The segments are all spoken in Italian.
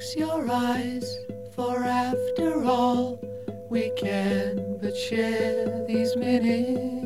fix your eyes, for after all, we can but share these minutes.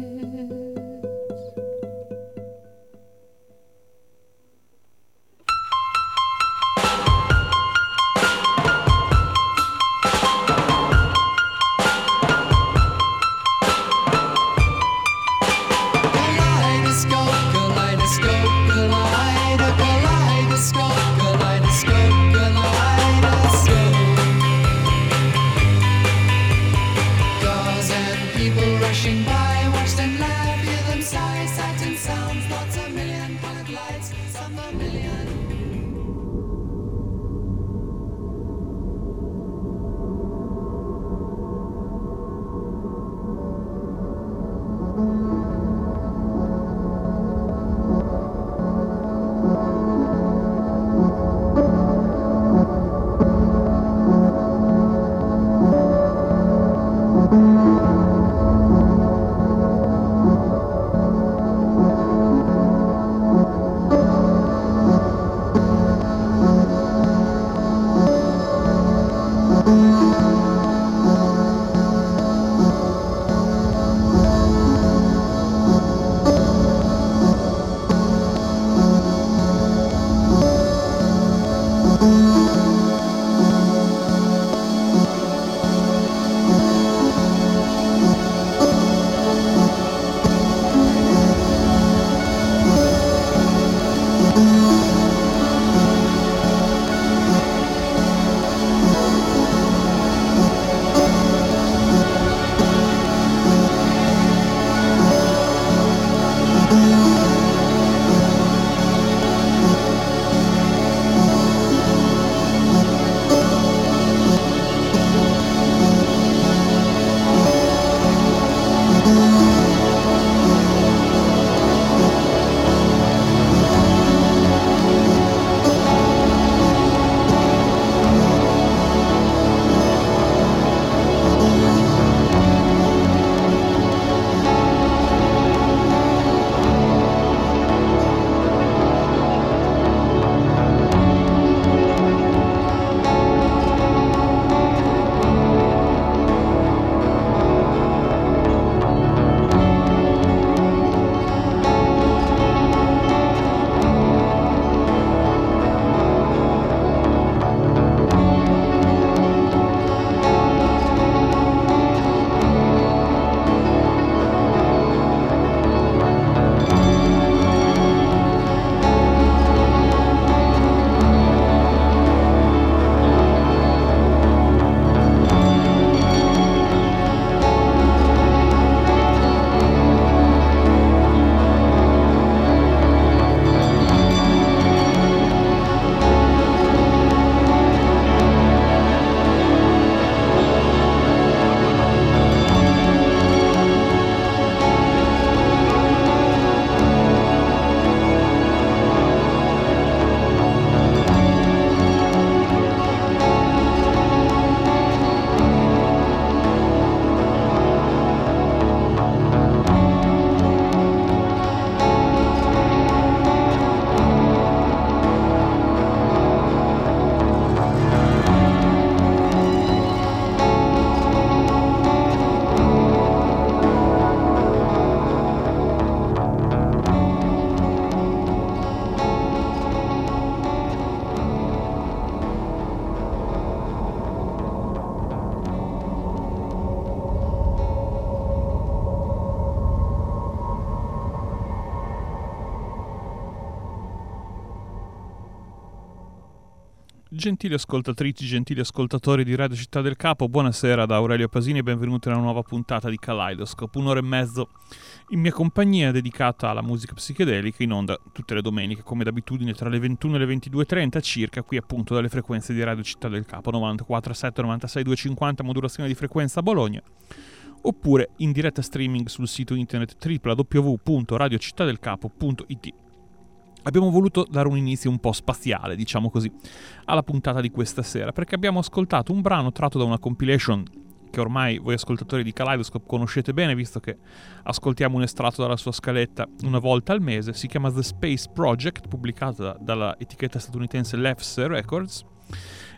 Gentili ascoltatrici, gentili ascoltatori di Radio Città del Capo, buonasera da Aurelio Pasini e benvenuti a una nuova puntata di Kaleidoscope, un'ora e mezzo in mia compagnia dedicata alla musica psichedelica in onda tutte le domeniche come d'abitudine tra le 21 e le 22.30 circa qui appunto dalle frequenze di Radio Città del Capo 94.7, 96.250 modulazione di frequenza a Bologna oppure in diretta streaming sul sito internet www.radiocittadelcapo.it Abbiamo voluto dare un inizio un po' spaziale, diciamo così, alla puntata di questa sera, perché abbiamo ascoltato un brano tratto da una compilation che ormai voi ascoltatori di Kaleidoscope conoscete bene, visto che ascoltiamo un estratto dalla sua scaletta una volta al mese, si chiama The Space Project, pubblicata dalla etichetta statunitense Lefse Records,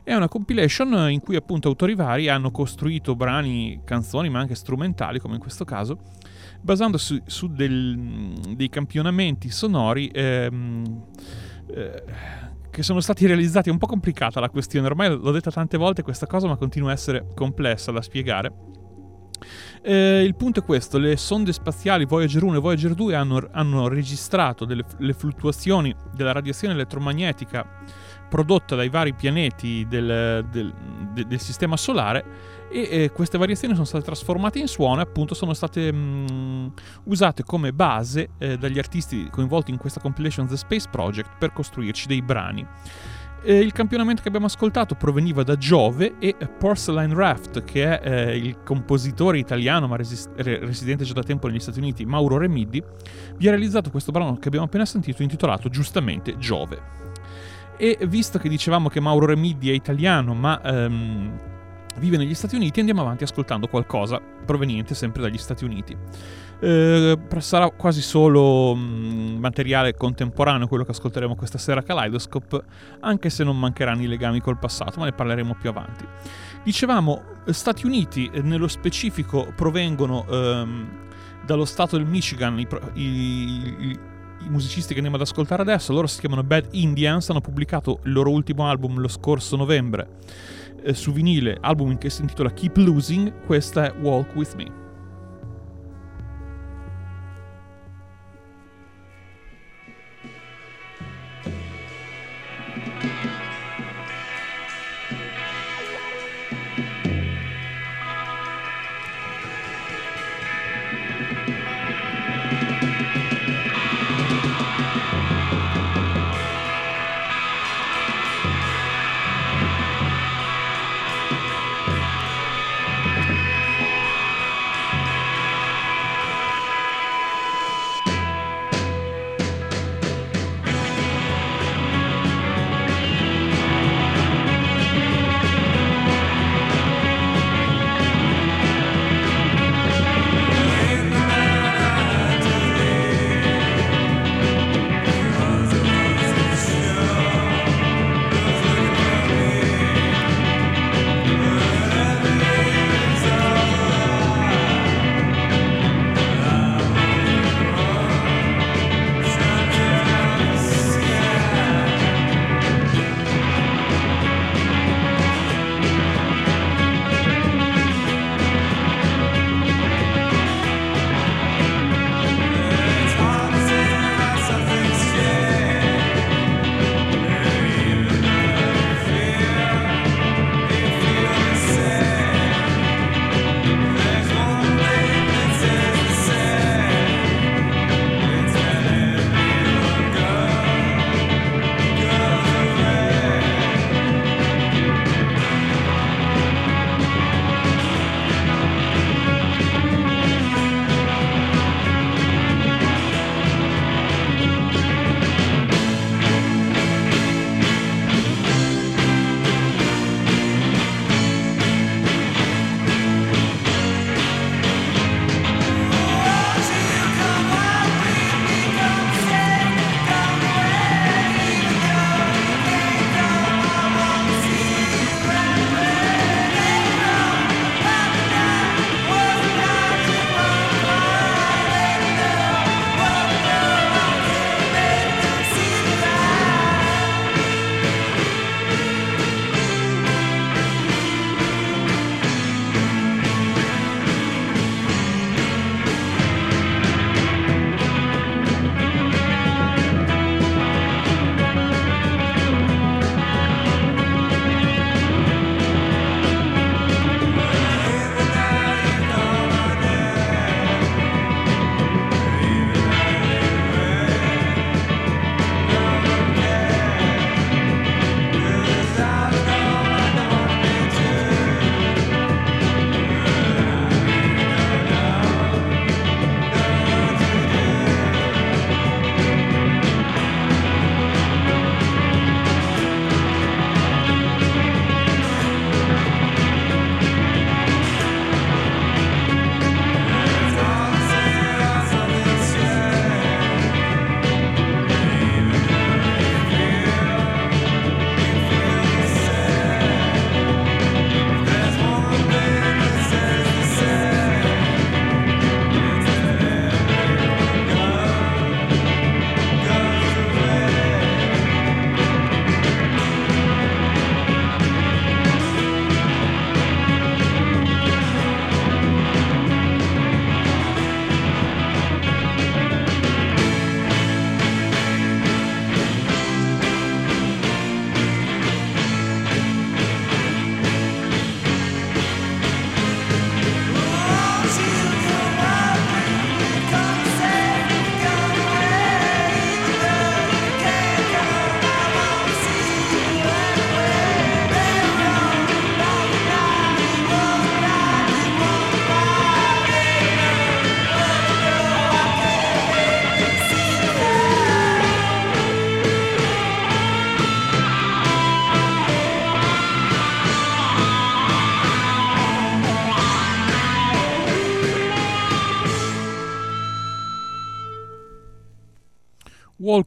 È una compilation in cui appunto autori vari hanno costruito brani, canzoni, ma anche strumentali, come in questo caso, basandosi su del, dei campionamenti sonori ehm, eh, che sono stati realizzati. È un po' complicata la questione, ormai l'ho detta tante volte questa cosa, ma continua a essere complessa da spiegare. Eh, il punto è questo, le sonde spaziali Voyager 1 e Voyager 2 hanno, hanno registrato delle, le fluttuazioni della radiazione elettromagnetica prodotta dai vari pianeti del, del, del, del sistema solare e eh, queste variazioni sono state trasformate in suono e appunto sono state mh, mm, usate come base eh, dagli artisti coinvolti in questa compilation The Space Project per costruirci dei brani. Eh, il campionamento che abbiamo ascoltato proveniva da Giove e Porcelain Raft, che è eh, il compositore italiano ma resist- residente già da tempo negli Stati Uniti, Mauro Remidi, vi ha realizzato questo brano che abbiamo appena sentito intitolato giustamente Giove. E visto che dicevamo che Mauro Remidi è italiano ma ehm, vive negli Stati Uniti, andiamo avanti ascoltando qualcosa proveniente sempre dagli Stati Uniti. Eh, sarà quasi solo mh, mm, materiale contemporaneo quello che ascolteremo questa sera a Kaleidoscope, anche se non mancheranno i legami col passato, ma ne parleremo più avanti. Dicevamo, Stati Uniti, eh, nello specifico, provengono ehm, dallo stato del Michigan, i, i, i musicisti che andiamo ad ascoltare adesso, loro si chiamano Bad Indians, hanno pubblicato il loro ultimo album lo scorso novembre eh, su vinile, album che si intitola Keep Losing, questa è Walk With Me.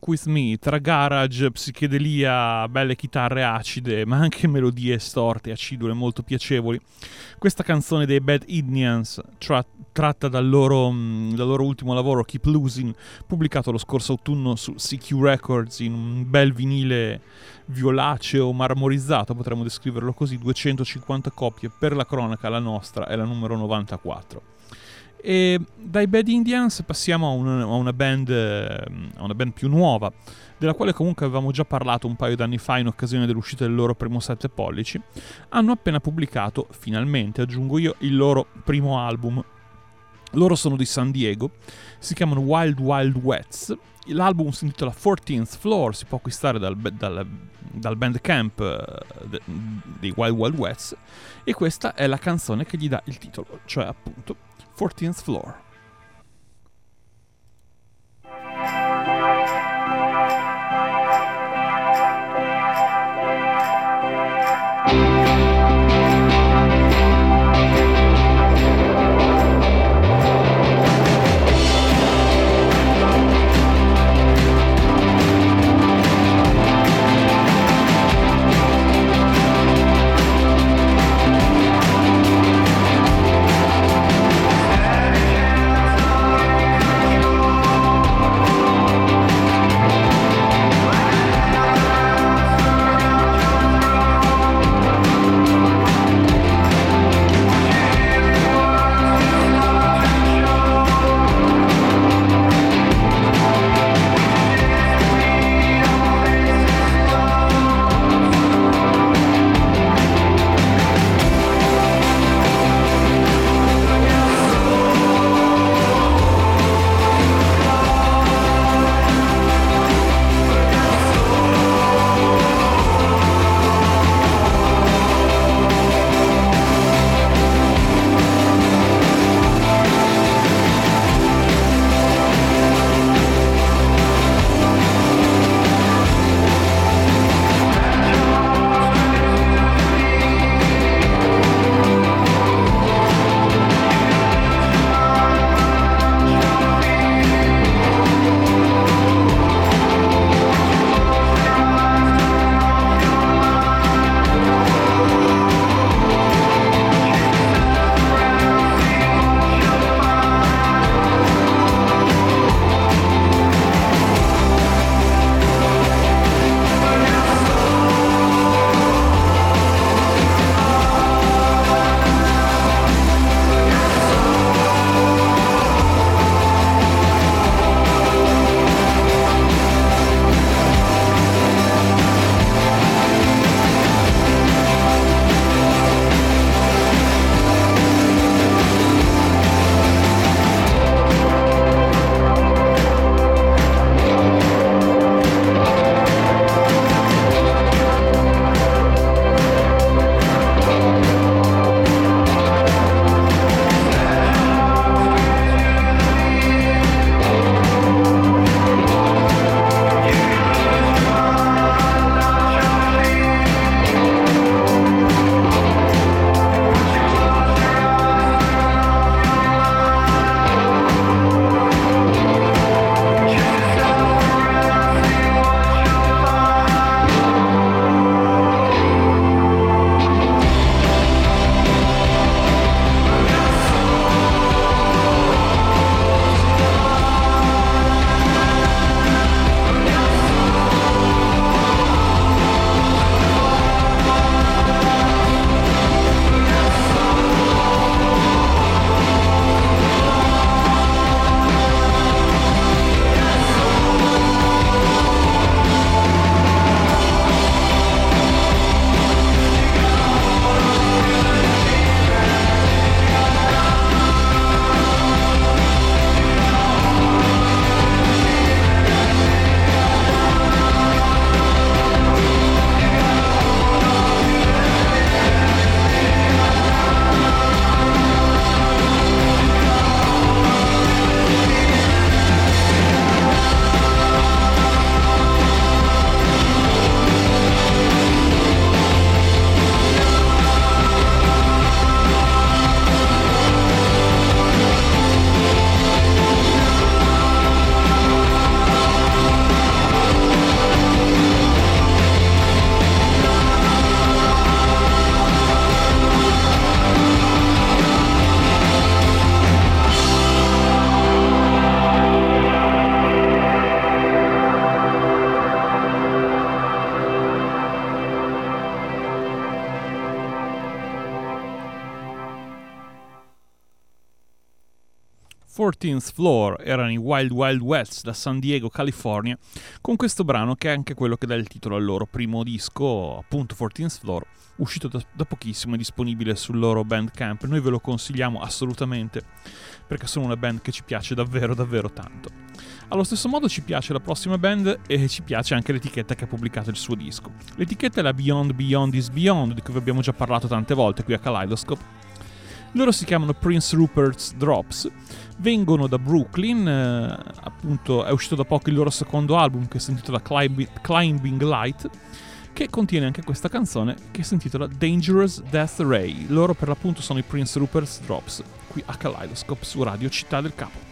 With Me, tra garage, psichedelia, belle chitarre acide, ma anche melodie storte, acidule, molto piacevoli. Questa canzone dei Bad Indians, tra- tratta dal loro, mm, dal loro, ultimo lavoro, Keep Losing, pubblicato lo scorso autunno su CQ Records in un bel vinile violaceo marmorizzato, potremmo descriverlo così, 250 copie, per la cronaca la nostra è la numero 94. E dai Bad Indians passiamo a una, a una, band, a una band più nuova, della quale comunque avevamo già parlato un paio d'anni fa in occasione dell'uscita del loro primo 7 pollici. Hanno appena pubblicato, finalmente aggiungo io, il loro primo album. Loro sono di San Diego, si chiamano Wild Wild Wets. L'album si intitola 14th Floor, si può acquistare dal, dal, dal bandcamp eh, dei Wild Wild Wets e questa è la canzone che gli dà il titolo, cioè appunto 14th floor. 14th Floor erano i Wild Wild West da San Diego, California, con questo brano che è anche quello che dà il titolo al loro primo disco, appunto 14th Floor, uscito da, da pochissimo e disponibile sul loro Bandcamp. Noi ve lo consigliamo assolutamente perché sono una band che ci piace davvero davvero tanto. Allo stesso modo ci piace la prossima band e ci piace anche l'etichetta che ha pubblicato il suo disco. L'etichetta è la Beyond Beyond is Beyond, di cui vi abbiamo già parlato tante volte qui a Kaleidoscope. Loro si chiamano Prince Rupert's Drops, vengono da Brooklyn, eh, appunto è uscito da poco il loro secondo album che si intitola Climbing Light, che contiene anche questa canzone che si intitola Dangerous Death Ray. Loro per l'appunto sono i Prince Rupert's Drops, qui a Kaleidoscope su Radio Città del Capo.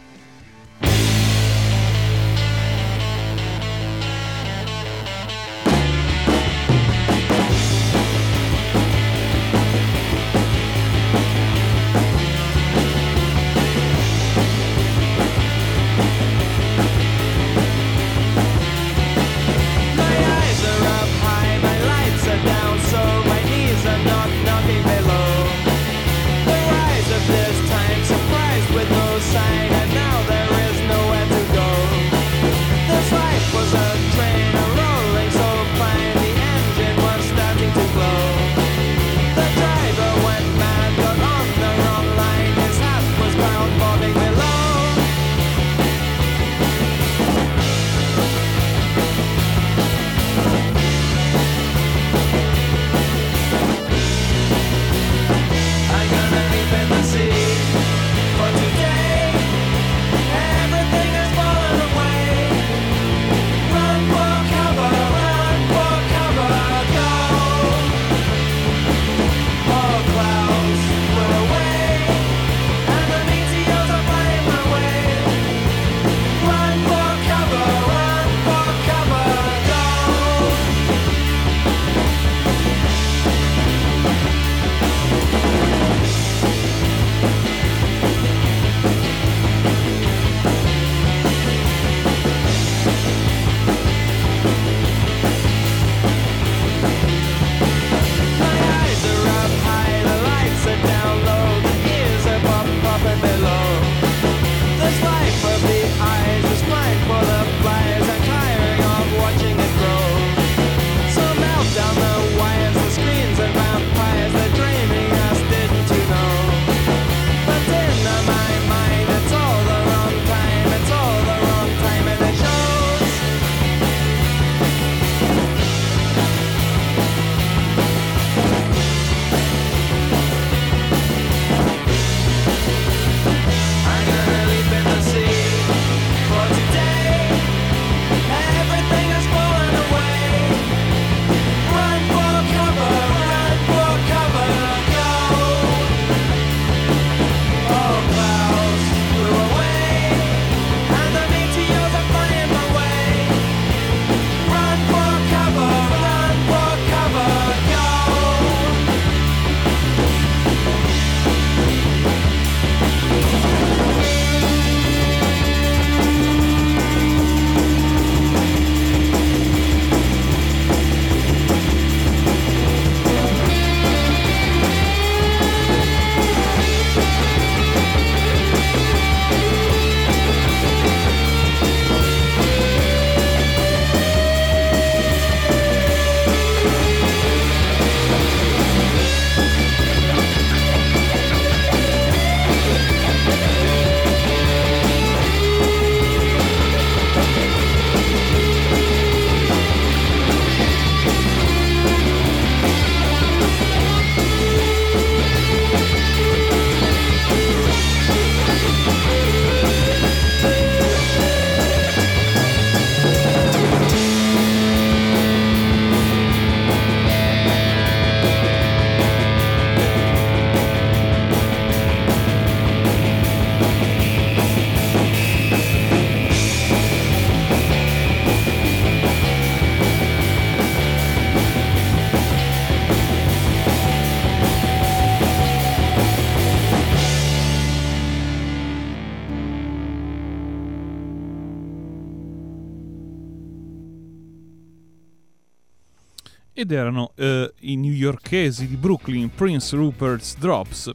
Ed erano eh, i newyorkesi di Brooklyn, Prince Rupert's Drops,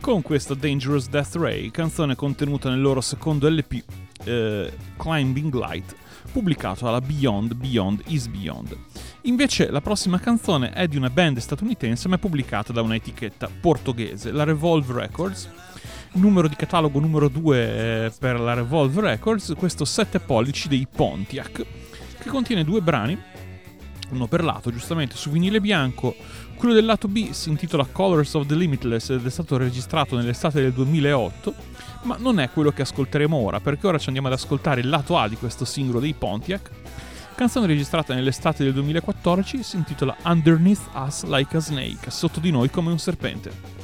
con questo Dangerous Death Ray, canzone contenuta nel loro secondo LP eh, Climbing Light, pubblicato alla Beyond Beyond is Beyond. Invece la prossima canzone è di una band statunitense ma è pubblicata da un'etichetta portoghese, la Revolve Records, numero di catalogo numero 2 eh, per la Revolve Records, questo 7 pollici dei Pontiac, che contiene due brani, uno per lato, giustamente su vinile bianco. Quello del lato B si intitola Colors of the Limitless ed è stato registrato nell'estate del 2008, ma non è quello che ascolteremo ora, perché ora ci andiamo ad ascoltare il lato A di questo singolo dei Pontiac. Canzone registrata nell'estate del 2014 si intitola Underneath Us Like a Snake, sotto di noi come un serpente.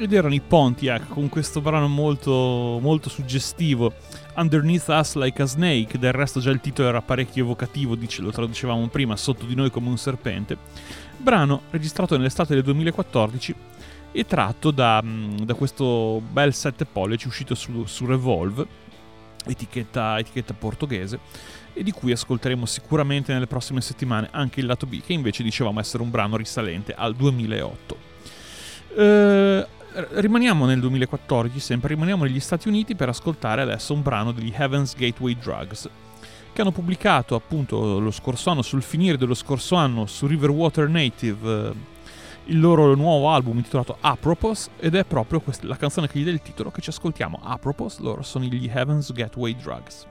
Ed erano i Pontiac con questo brano molto, molto suggestivo Underneath Us Like a Snake del resto già il titolo era parecchio evocativo dice, lo traducevamo prima sotto di noi come un serpente brano registrato nell'estate del 2014 e tratto da, mm, da questo bel 7 pollici uscito su, su Revolve etichetta, etichetta portoghese, e di cui ascolteremo sicuramente nelle prossime settimane anche il lato B, che invece dicevamo essere un brano risalente al 2008. Eh, rimaniamo nel 2014, sempre rimaniamo negli Stati Uniti per ascoltare adesso un brano degli Heaven's Gateway Drugs, che hanno pubblicato appunto lo scorso anno, sul finire dello scorso anno, su Riverwater Native, eh, il loro nuovo album intitolato Apropos, ed è proprio questa, la canzone che gli dà il titolo che ci ascoltiamo. Apropos, loro sono gli Heaven's Gateway Drugs.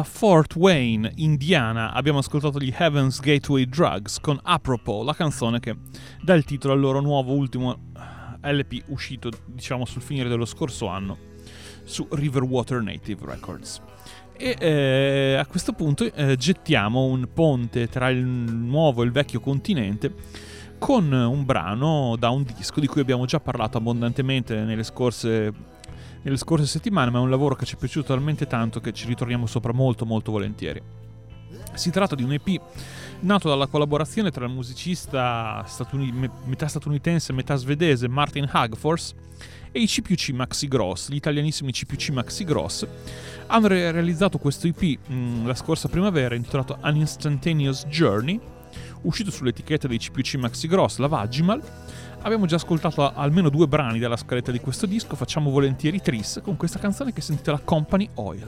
Da Fort Wayne, Indiana, abbiamo ascoltato gli Heaven's Gateway Drugs con Apropos, la canzone che dà il titolo al loro nuovo ultimo LP uscito, diciamo, sul finire dello scorso anno su Riverwater Native Records. E eh, a questo punto eh, gettiamo un ponte tra il nuovo e il vecchio continente con un brano da un disco di cui abbiamo già parlato abbondantemente nelle scorse nelle scorse settimane, ma è un lavoro che ci è piaciuto talmente tanto che ci ritorniamo sopra molto molto volentieri. Si tratta di un EP nato dalla collaborazione tra il musicista statuni- metà statunitense e metà svedese Martin Hagfors e i CPC Maxi Gross, gli italianissimi CPC Maxi Gross, hanno re- realizzato questo EP mh, mm, la scorsa primavera intitolato An Instantaneous Journey, uscito sull'etichetta dei CPC Maxi Gross, la Vagimal. Abbiamo già ascoltato almeno due brani dalla scaletta di questo disco, facciamo volentieri tris con questa canzone che si intitola Company Oil.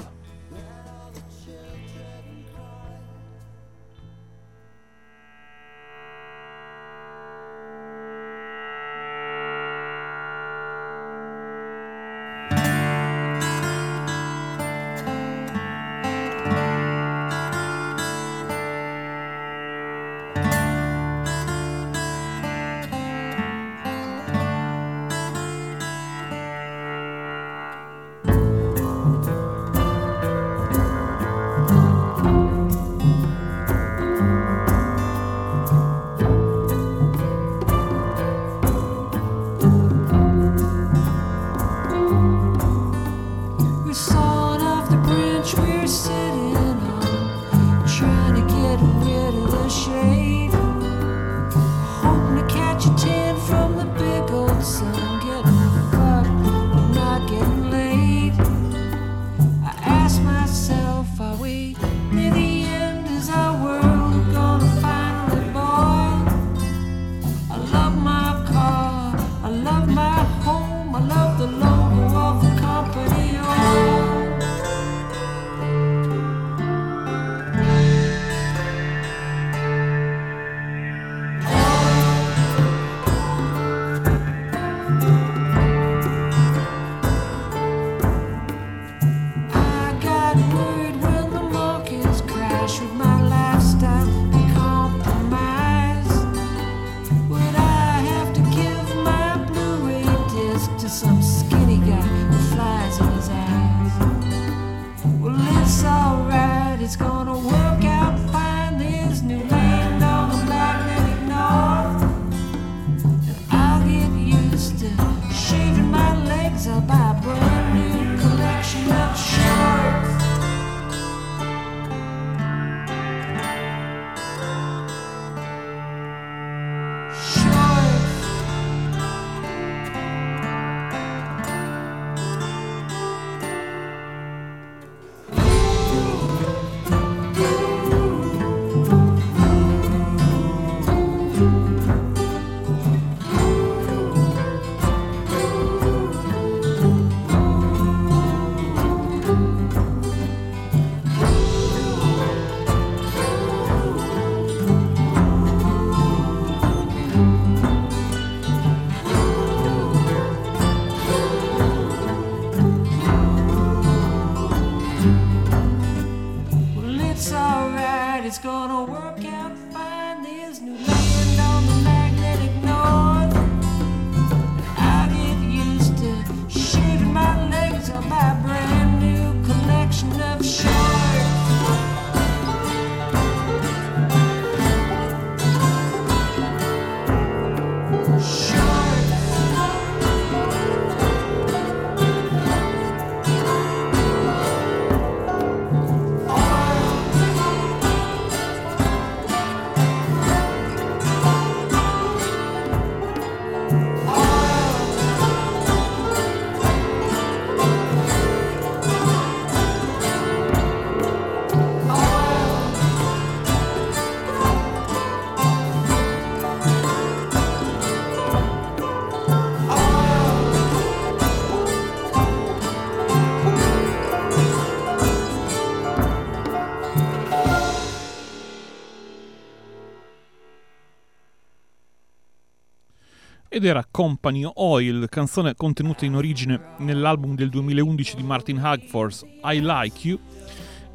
Ed era Company Oil, canzone contenuta in origine nell'album del 2011 di Martin Hagforce, I Like You,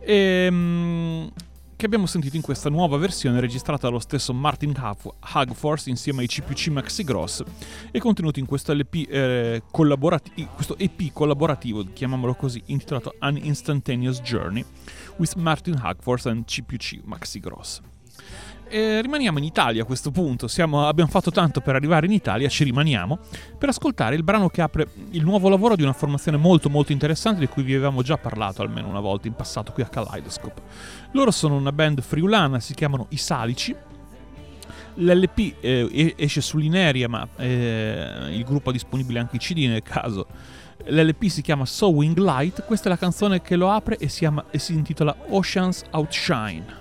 e, ehm, che abbiamo sentito in questa nuova versione registrata dallo stesso Martin Hagforce insieme ai CPC Maxi Gross e contenuto in questo, LP, eh, collaborati- questo EP collaborativo, chiamiamolo così, intitolato An Instantaneous Journey with Martin Hagforce and CPC Maxi Gross. E rimaniamo in Italia a questo punto, Siamo, abbiamo fatto tanto per arrivare in Italia, ci rimaniamo, per ascoltare il brano che apre il nuovo lavoro di una formazione molto molto interessante di cui vi avevamo già parlato almeno una volta in passato qui a Kaleidoscope. Loro sono una band friulana, si chiamano I Salici, L'LP eh, esce sull'Ineria, ma eh, il gruppo ha disponibile anche i CD nel caso. L'LP si chiama Sowing Light, questa è la canzone che lo apre e si, ama, e si intitola Oceans Outshine.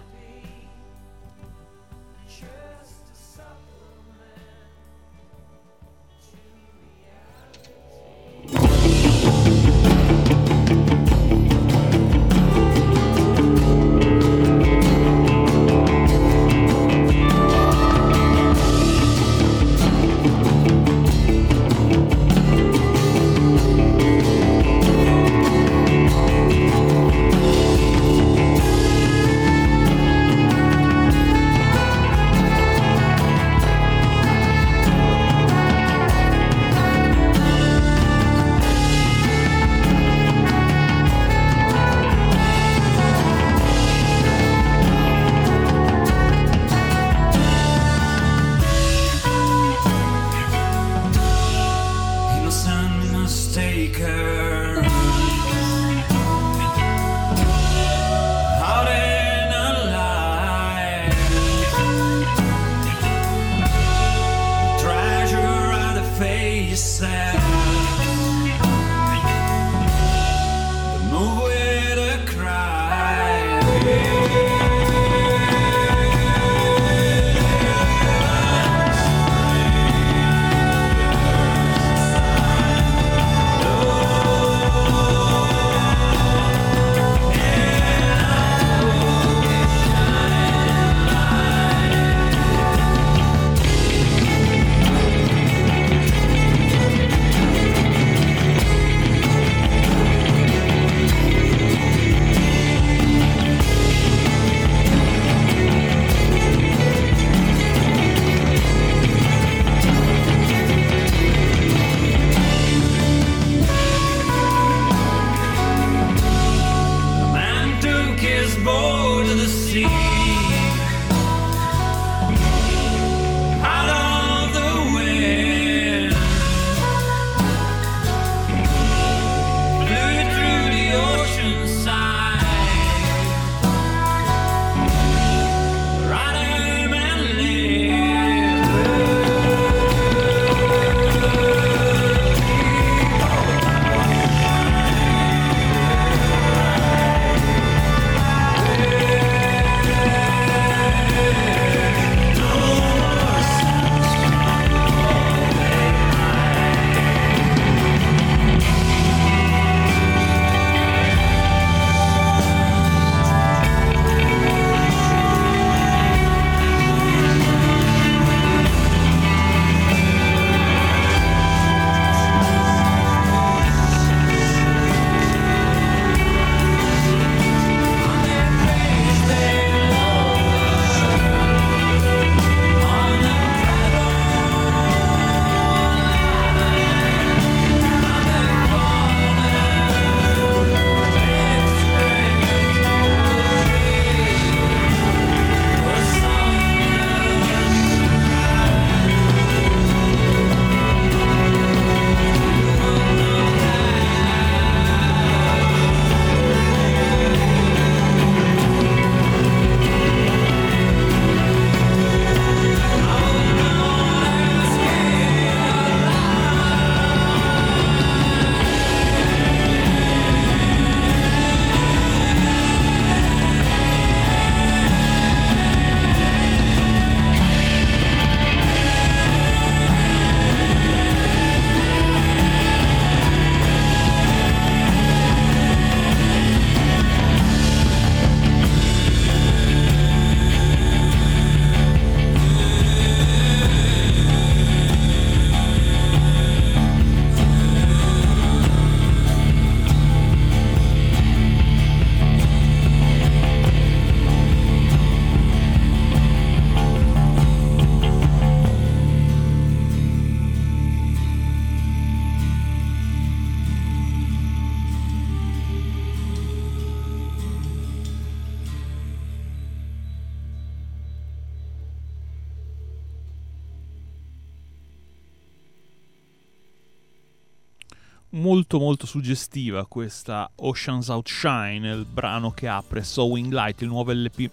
Molto suggestiva questa Oceans Outshine, il brano che apre Sowing Light, il nuovo LP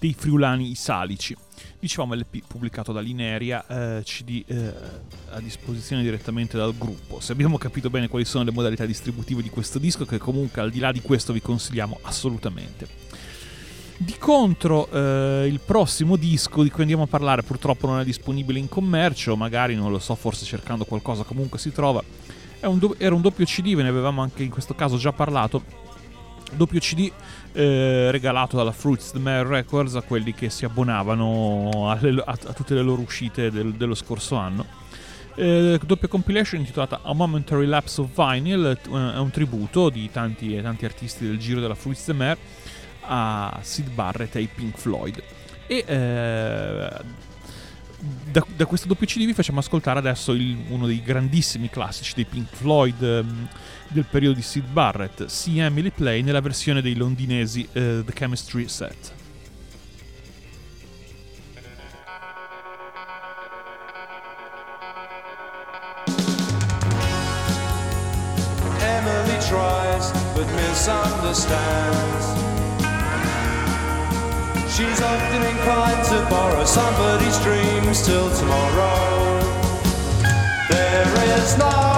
dei Friulani Isalici. Dicevamo LP pubblicato da Lineria, eh, CD eh, a disposizione direttamente dal gruppo. Se abbiamo capito bene quali sono le modalità distributive di questo disco, che comunque al di là di questo vi consigliamo assolutamente. Di contro, eh, il prossimo disco di cui andiamo a parlare purtroppo non è disponibile in commercio, magari non lo so, forse cercando qualcosa comunque si trova. Un do- era un doppio CD, ve ne avevamo anche in questo caso già parlato. Doppio CD eh, regalato dalla Fruits the Mare Records a quelli che si abbonavano alle, a, a, tutte le loro uscite del, dello scorso anno. Eh, doppia compilation intitolata A Momentary Lapse of Vinyl, eh, è un tributo di tanti, tanti artisti del giro della Fruits the Mare a Sid Barrett e ai Pink Floyd. E eh, da, da, questo doppio CD vi facciamo ascoltare adesso il, uno dei grandissimi classici dei Pink Floyd um, del periodo di Sid Barrett, See Emily Play, nella versione dei londinesi uh, The Chemistry Set. Emily tries but misunderstands She's often inclined to borrow somebody's dreams till tomorrow. There is no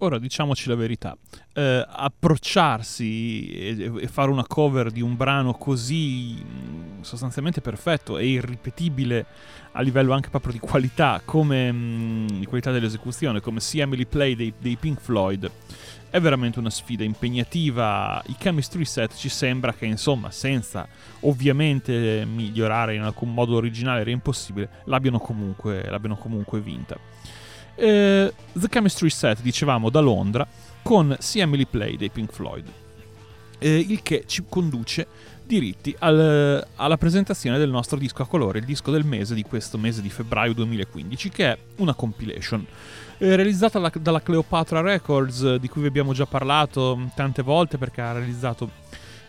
Ora diciamoci la verità, eh, approcciarsi e, e fare una cover di un brano così mh, sostanzialmente perfetto e irripetibile a livello anche proprio di qualità, come mh, di qualità dell'esecuzione, come sia Emily Play dei, dei Pink Floyd, è veramente una sfida impegnativa. I chemistry set ci sembra che, insomma, senza ovviamente migliorare in alcun modo originale, era impossibile, l'abbiano comunque, l'abbiano comunque vinta. Eh, The Chemistry Set, dicevamo, da Londra, con See Emily Play dei Pink Floyd. Eh, il che ci conduce diritti al, alla presentazione del nostro disco a colore, il disco del mese di questo mese di febbraio 2015, che è una compilation. Eh, realizzata la, dalla Cleopatra Records, di cui vi abbiamo già parlato tante volte perché ha realizzato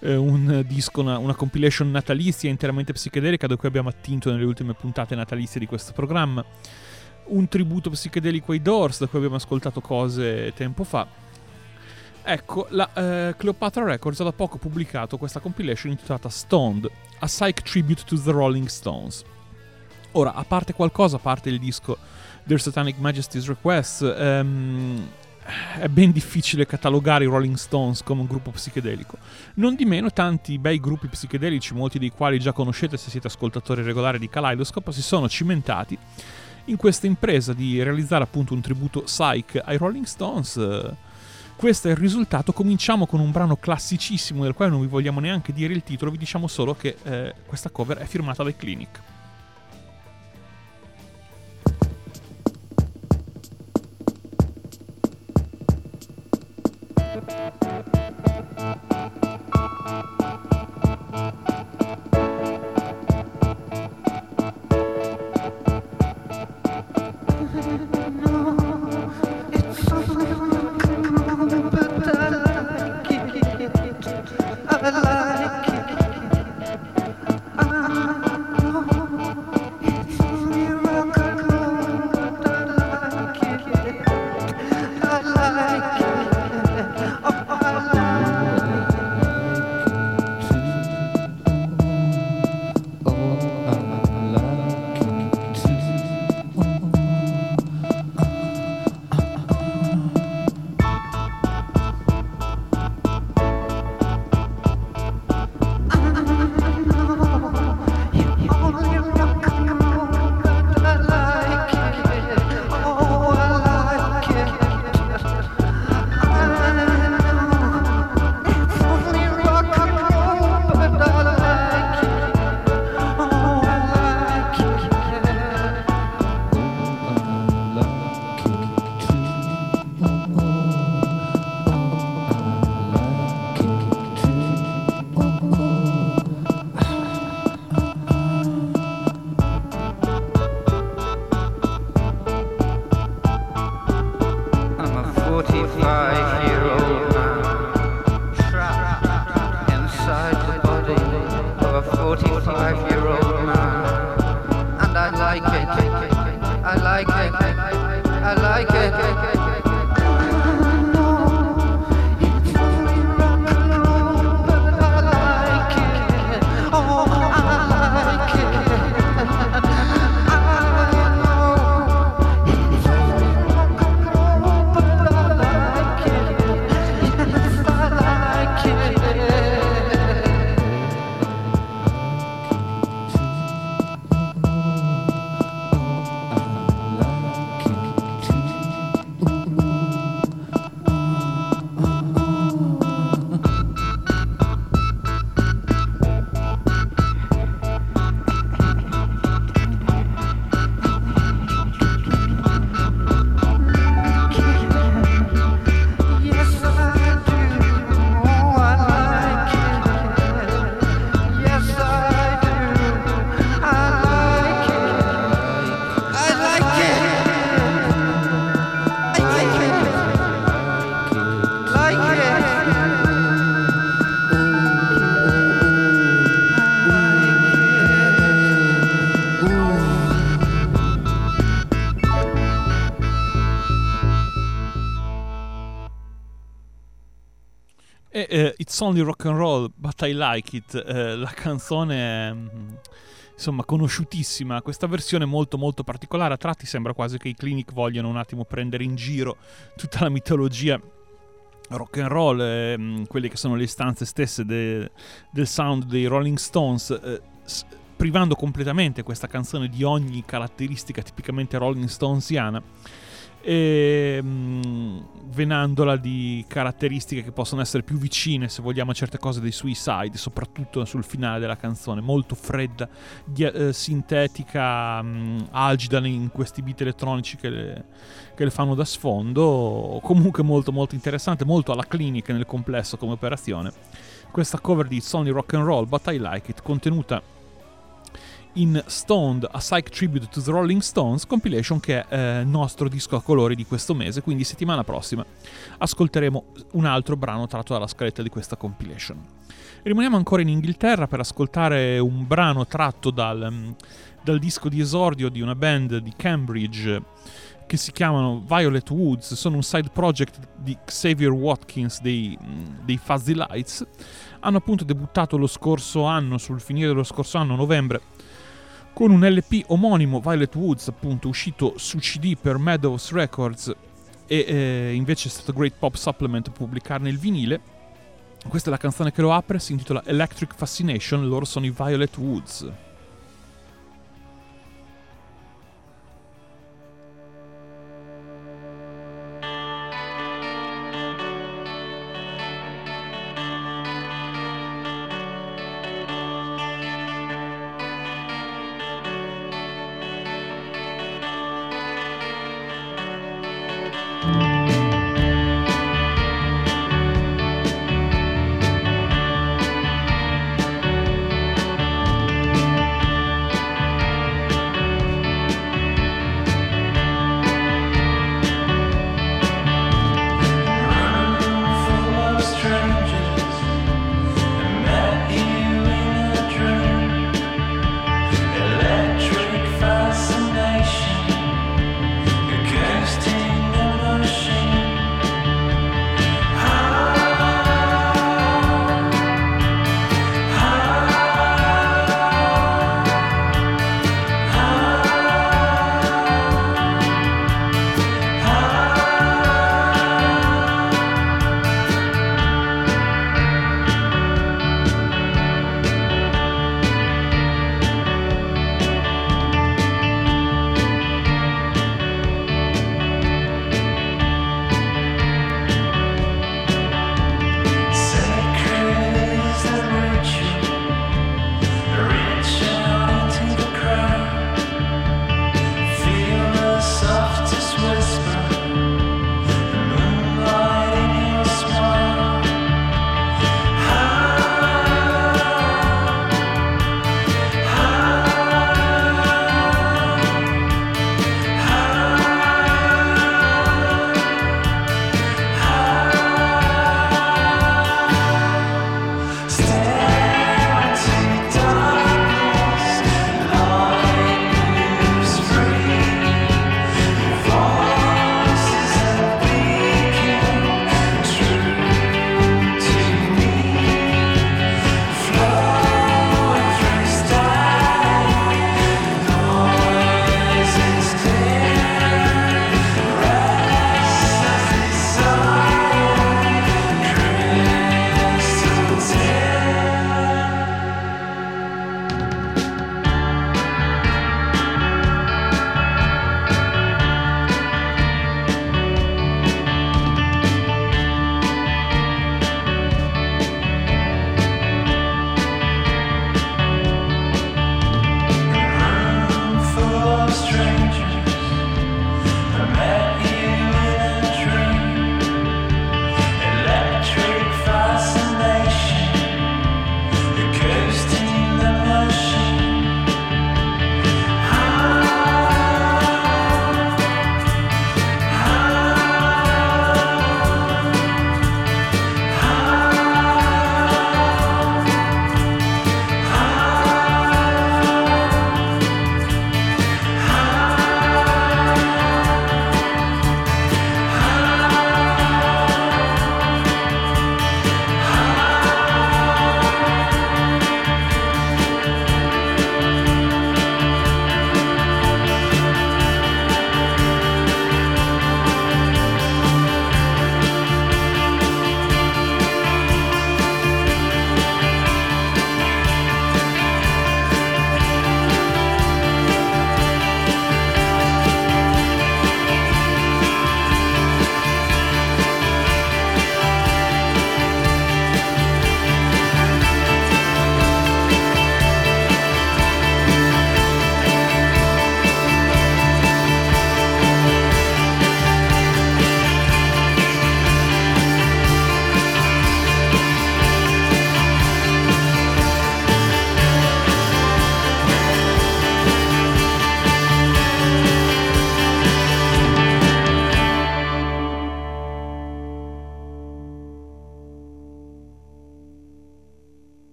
eh, un disco, una, una, compilation natalizia interamente psichedelica da cui abbiamo attinto nelle ultime puntate natalizie di questo programma. Un tributo psichedelico ai Doors da cui abbiamo ascoltato cose tempo fa. Ecco, la eh, Cleopatra Records ha da poco pubblicato questa compilation intitolata Stoned, a Psych Tribute to the Rolling Stones. Ora, a parte qualcosa, a parte il disco Their Satanic Majesty's Request, ehm, è ben difficile catalogare i Rolling Stones come un gruppo psichedelico. Non di meno, tanti bei gruppi psichedelici, molti dei quali già conoscete se siete ascoltatori regolari di Kaleidoscope, si sono cimentati in questa impresa di realizzare appunto un tributo psych ai Rolling Stones. Questo è il risultato. Cominciamo con un brano classicissimo del quale non vi vogliamo neanche dire il titolo, vi diciamo solo che eh, questa cover è firmata dai Clinic. It's Only Rock and Roll, But I Like It, eh, la canzone mm, insomma conosciutissima, questa versione molto molto particolare, a tratti sembra quasi che i Clinic vogliano un attimo prendere in giro tutta la mitologia rock and roll, eh, quelle che sono le istanze stesse de, del sound dei Rolling Stones, eh, privando completamente questa canzone di ogni caratteristica tipicamente Rolling Stonesiana e mh, venandola di caratteristiche che possono essere più vicine, se vogliamo, a certe cose dei Suicide, soprattutto sul finale della canzone, molto fredda, di, eh, sintetica, mh, algida in questi beat elettronici che le, che le, fanno da sfondo, comunque molto molto interessante, molto alla clinica nel complesso come operazione. questa cover di It's Only Rock and Roll But I Like It, contenuta in Stoned, a Psych Tribute to the Rolling Stones, compilation che è eh, nostro disco a colori di questo mese, quindi settimana prossima ascolteremo un altro brano tratto dalla scaletta di questa compilation. Rimaniamo ancora in Inghilterra per ascoltare un brano tratto dal, mm, dal disco di esordio di una band di Cambridge che si chiamano Violet Woods, sono un side project di Xavier Watkins dei, mm, dei Fuzzy Lights. Hanno appunto debuttato lo scorso anno, sul finire dello scorso anno, novembre, con un LP omonimo Violet Woods, appunto uscito su CD per Meadows Records e eh, invece è stato Great Pop Supplement pubblicarne il vinile. Questa è la canzone che lo apre, si intitola Electric Fascination, loro sono i Violet Woods.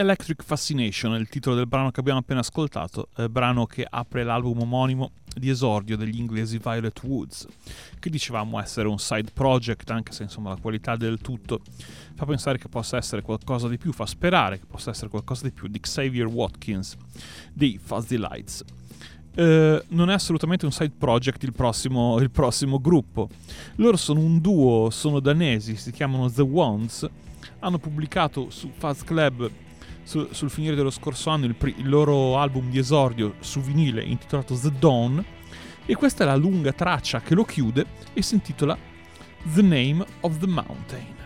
Electric Fascination è il titolo del brano che abbiamo appena ascoltato, eh, brano che apre l'album omonimo di esordio degli inglesi Violet Woods, che dicevamo essere un side project, anche se insomma la qualità del tutto fa pensare che possa essere qualcosa di più, fa sperare che possa essere qualcosa di più di Xavier Watkins dei Fuzzy Lights. Uh, non è assolutamente un side project il prossimo, il prossimo, gruppo. Loro sono un duo, sono danesi, si chiamano The Wands. Hanno pubblicato su Fuzz Club su, sul finire dello scorso anno il, pri- il, loro album di esordio su vinile intitolato The Dawn. E questa è la lunga traccia che lo chiude e si intitola The Name of the Mountain.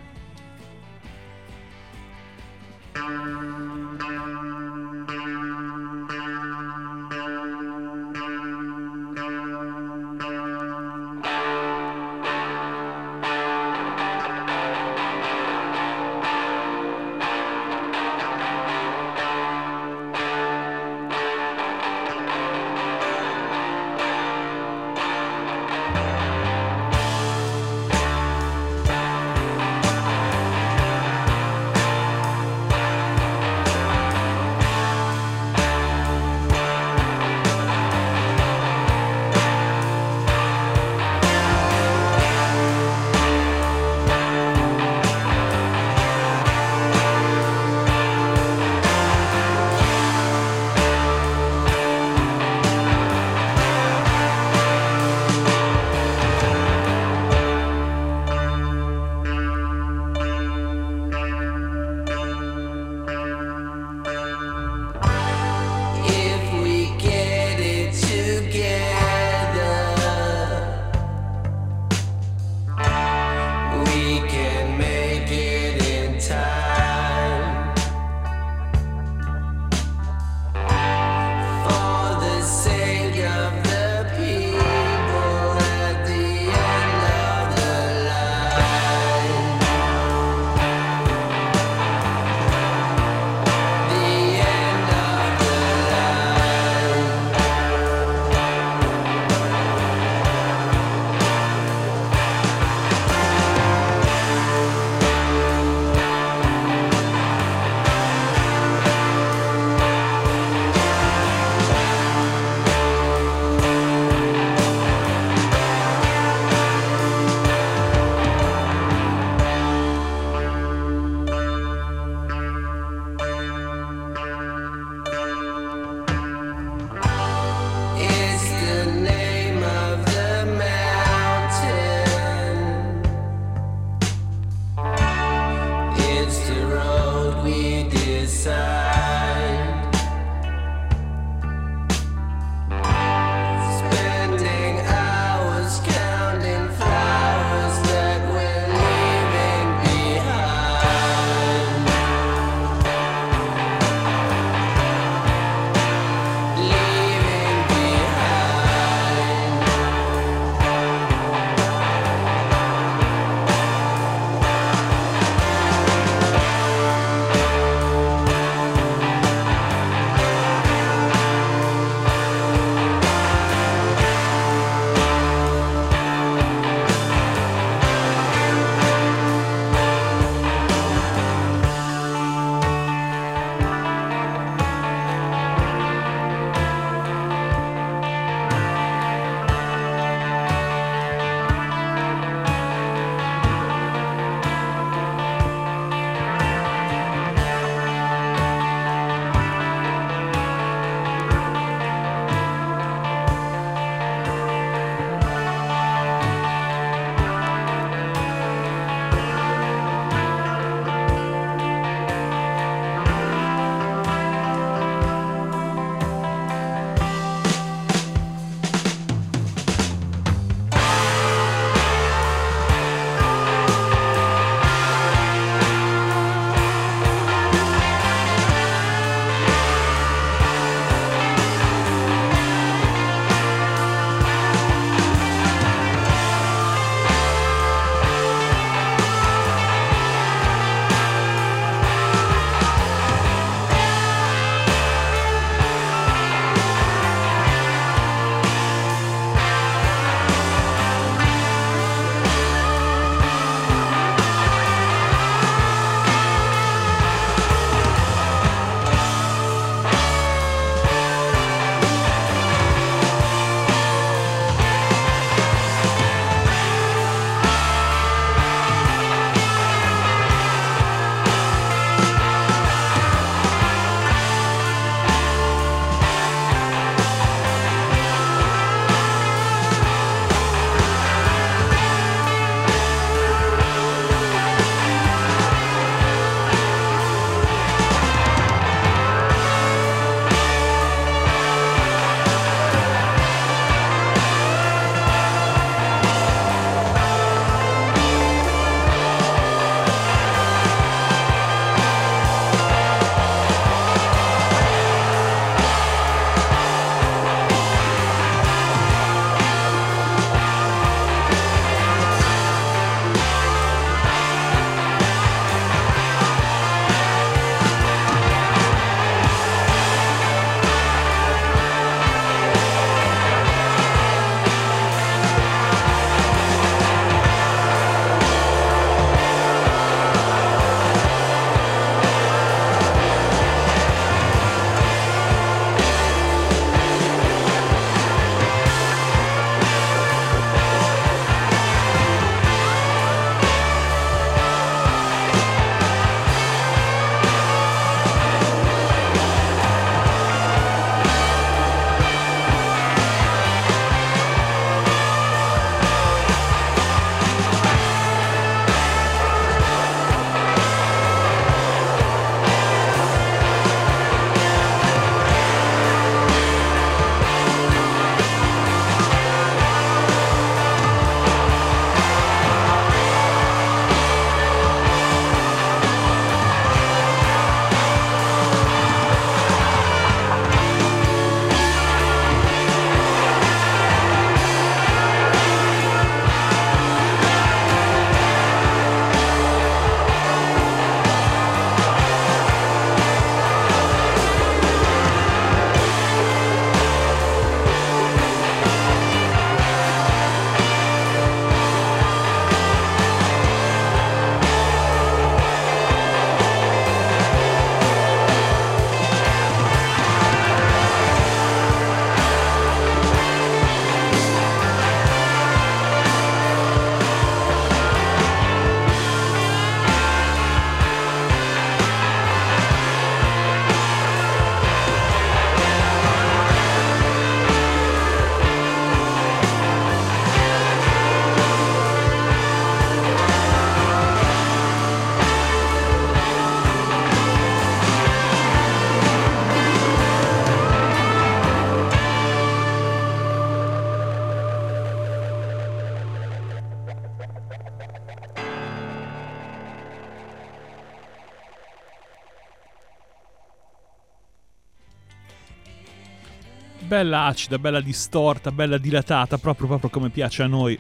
Bella acida, bella distorta, bella dilatata, proprio, proprio come piace a noi.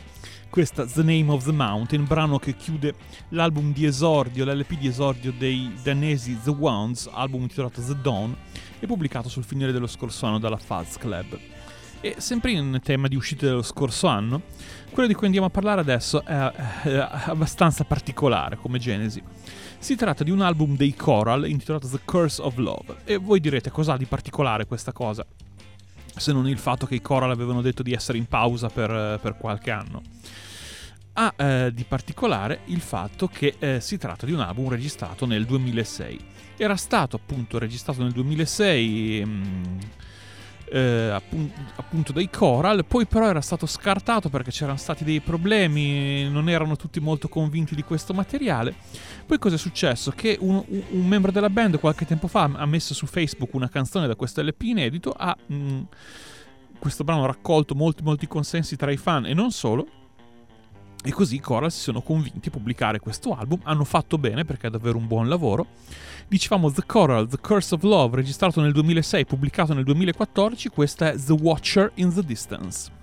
Questa The Name of the Mountain, brano che chiude l'album di esordio, l'LP di esordio dei danesi The Wounds, album intitolato The Dawn, e pubblicato sul finire dello scorso anno dalla Fuzz Club. E sempre in tema di uscite dello scorso anno, quello di cui andiamo a parlare adesso è abbastanza particolare come genesi. Si tratta di un album dei Coral intitolato The Curse of Love. E voi direte cos'ha di particolare questa cosa? Se non il fatto che i Coral avevano detto di essere in pausa per, per qualche anno. Ha eh, di particolare il fatto che eh, si tratta di un album registrato nel 2006. Era stato appunto registrato nel 2006. Mh, eh, appunto, appunto dai Coral, poi però era stato scartato perché c'erano stati dei problemi, non erano tutti molto convinti di questo materiale. Poi cosa è successo? Che un, un membro della band qualche tempo fa ha messo su Facebook una canzone da questo LP inedito, ha mh, mm, questo brano ha raccolto molti molti consensi tra i fan e non solo, e così i Coral si sono convinti a pubblicare questo album, hanno fatto bene perché è davvero un buon lavoro. Dicevamo The Coral, The Curse of Love, registrato nel 2006, pubblicato nel 2014, questa è The Watcher in the Distance.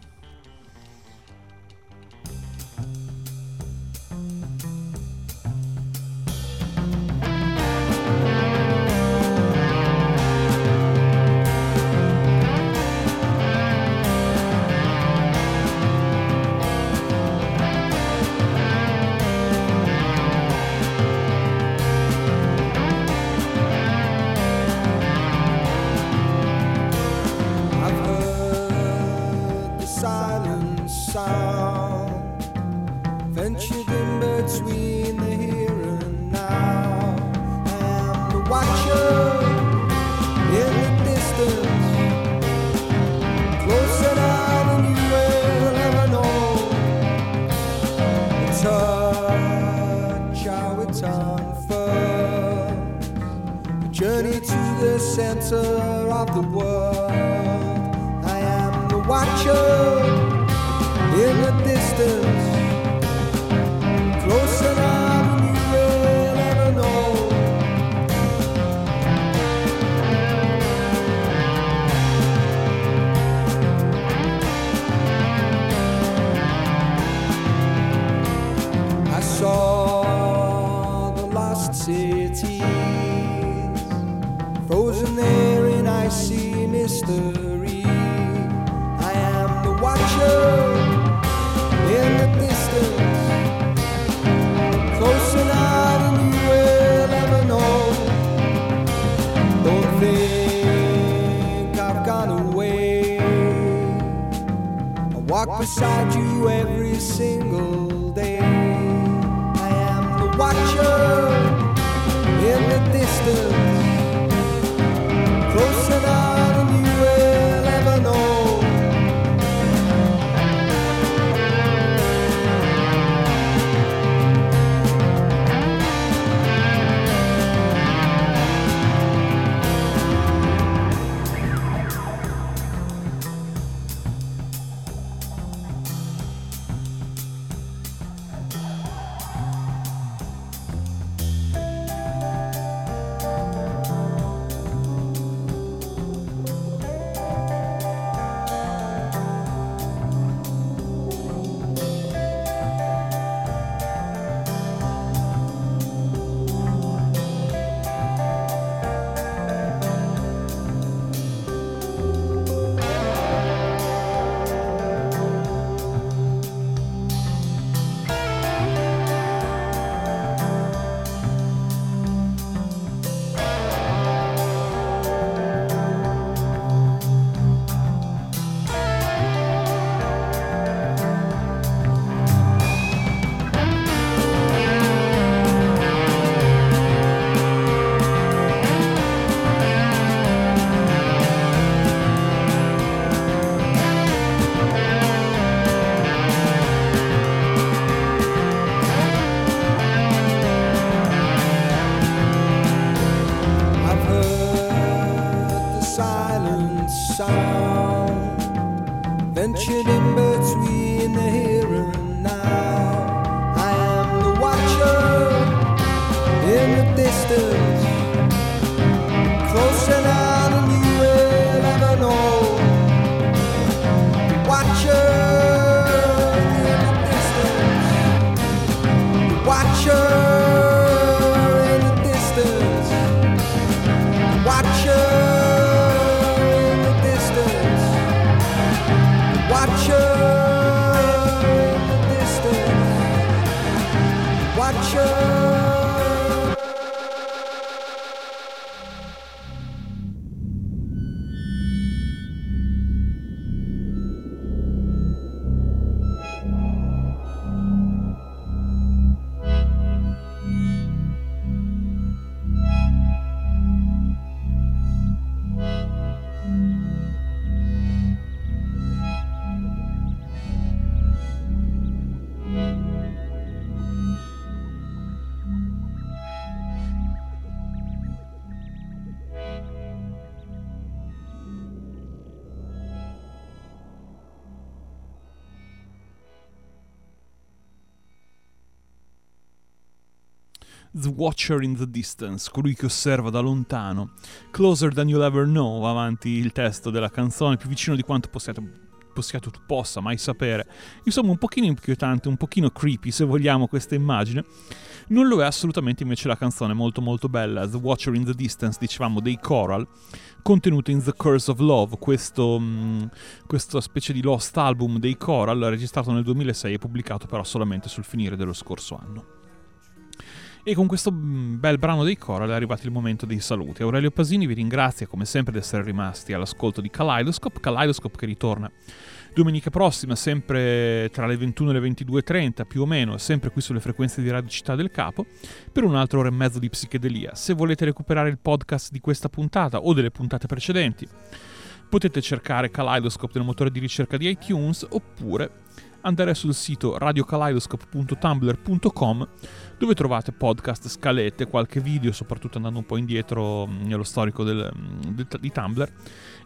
The Watcher in the Distance, colui che osserva da lontano. Closer than you'll ever know, va avanti il testo della canzone, più vicino di quanto possiate, possiate possa mai sapere. Insomma, un pochino inquietante, un pochino creepy, se vogliamo, questa immagine. Non lo è assolutamente invece la canzone, molto molto bella, The Watcher in the Distance, dicevamo, dei Coral, contenuta in The Curse of Love, questo, mh, mm, questa specie di lost album dei Coral, registrato nel 2006 e pubblicato però solamente sul finire dello scorso anno. E con questo mm, bel brano dei Coral è arrivato il momento dei saluti. Aurelio Pasini vi ringrazia come sempre di essere rimasti all'ascolto di Kaleidoscope, Kaleidoscope che ritorna domenica prossima, sempre tra le 21 e le 22.30 più o meno, sempre qui sulle frequenze di Radio Città del Capo, per un'altra ora e mezzo di psichedelia. Se volete recuperare il podcast di questa puntata o delle puntate precedenti, potete cercare Kaleidoscope nel motore di ricerca di iTunes oppure andare sul sito radiokaleidoscope.tumblr.com dove trovate podcast, scalette, qualche video, soprattutto andando un po' indietro mm, nello storico del, mm, del, di Tumblr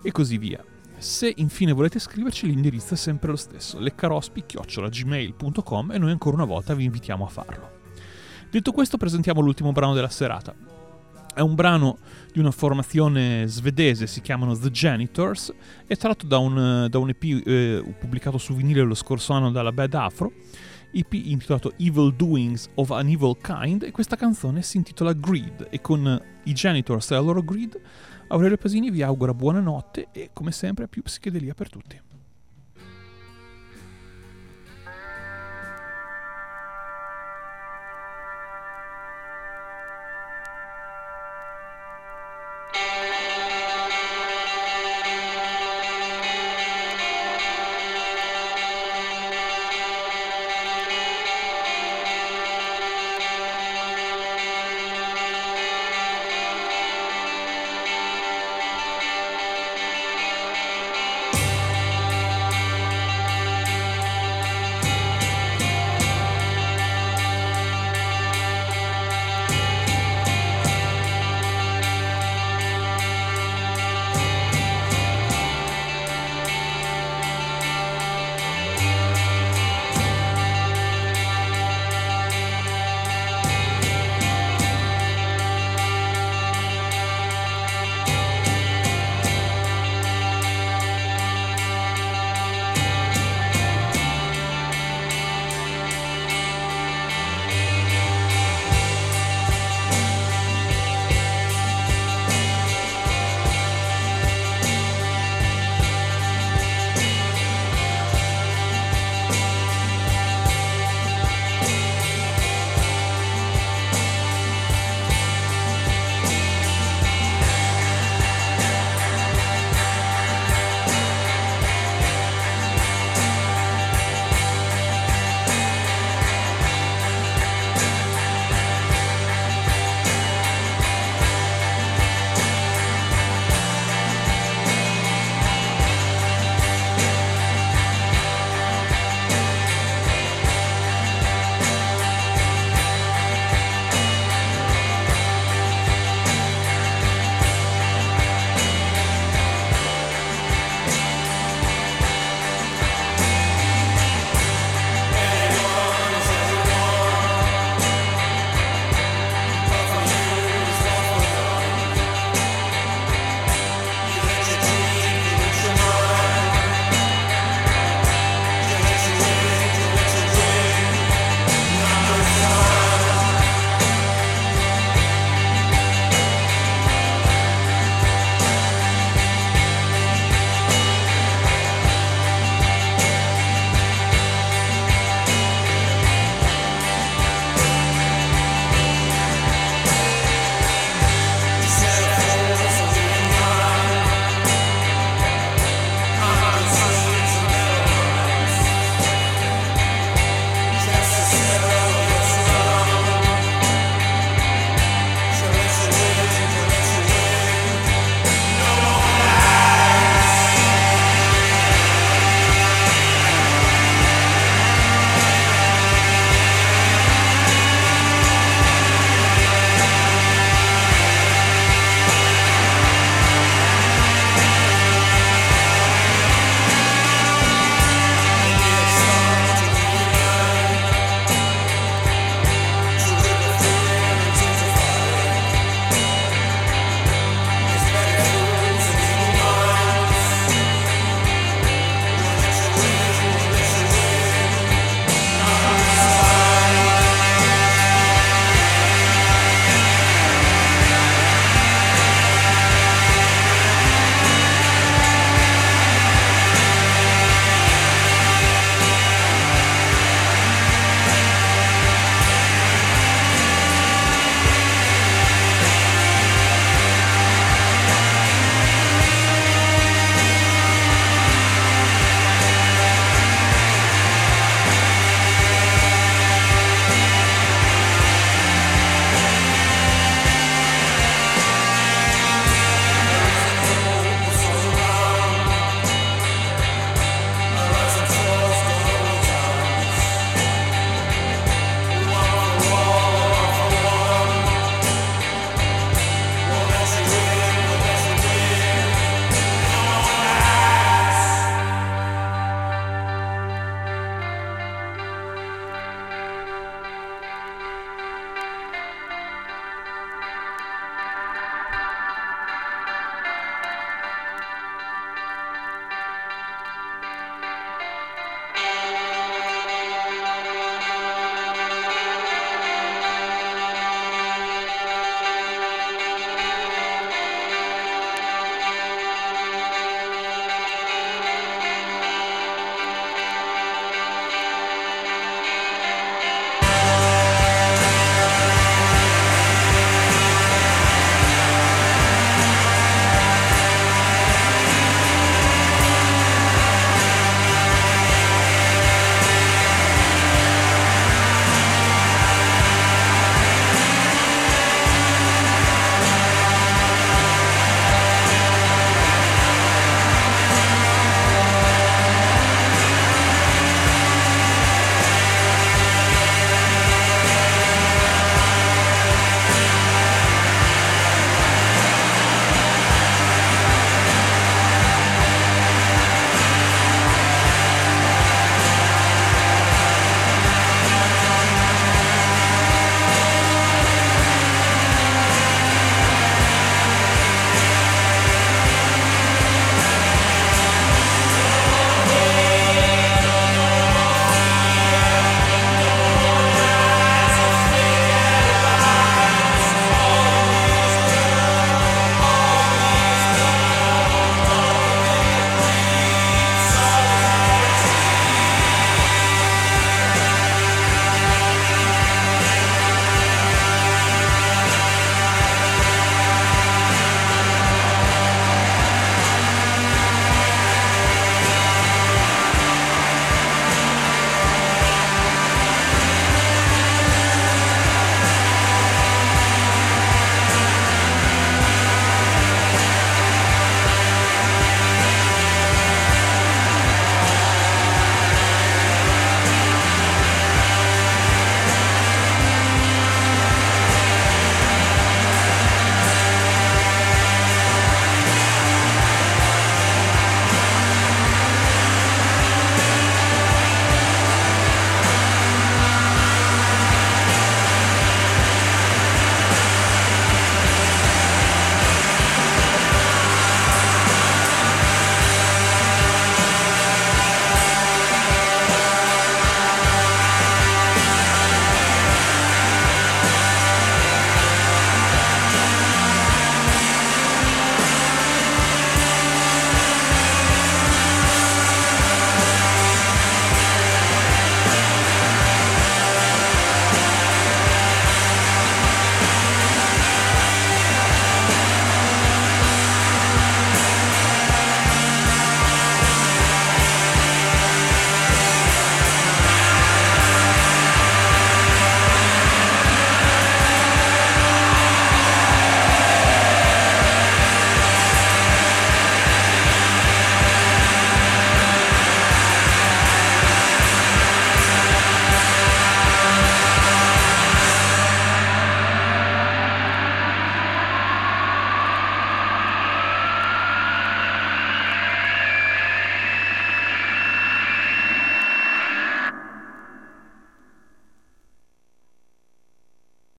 e così via. Se infine volete scriverci l'indirizzo è sempre lo stesso, leccarospi-gmail.com e noi ancora una volta vi invitiamo a farlo. Detto questo presentiamo l'ultimo brano della serata. È un brano di una formazione svedese, si chiamano The Janitors, è tratto da un, da un EP eh, pubblicato su vinile lo scorso anno dalla Bad Afro, EP intitolato Evil Doings of an Evil Kind e questa canzone si intitola Greed e con i Janitors e la loro Greed Aurelio Pasini vi augura buonanotte e come sempre più psichedelia per tutti.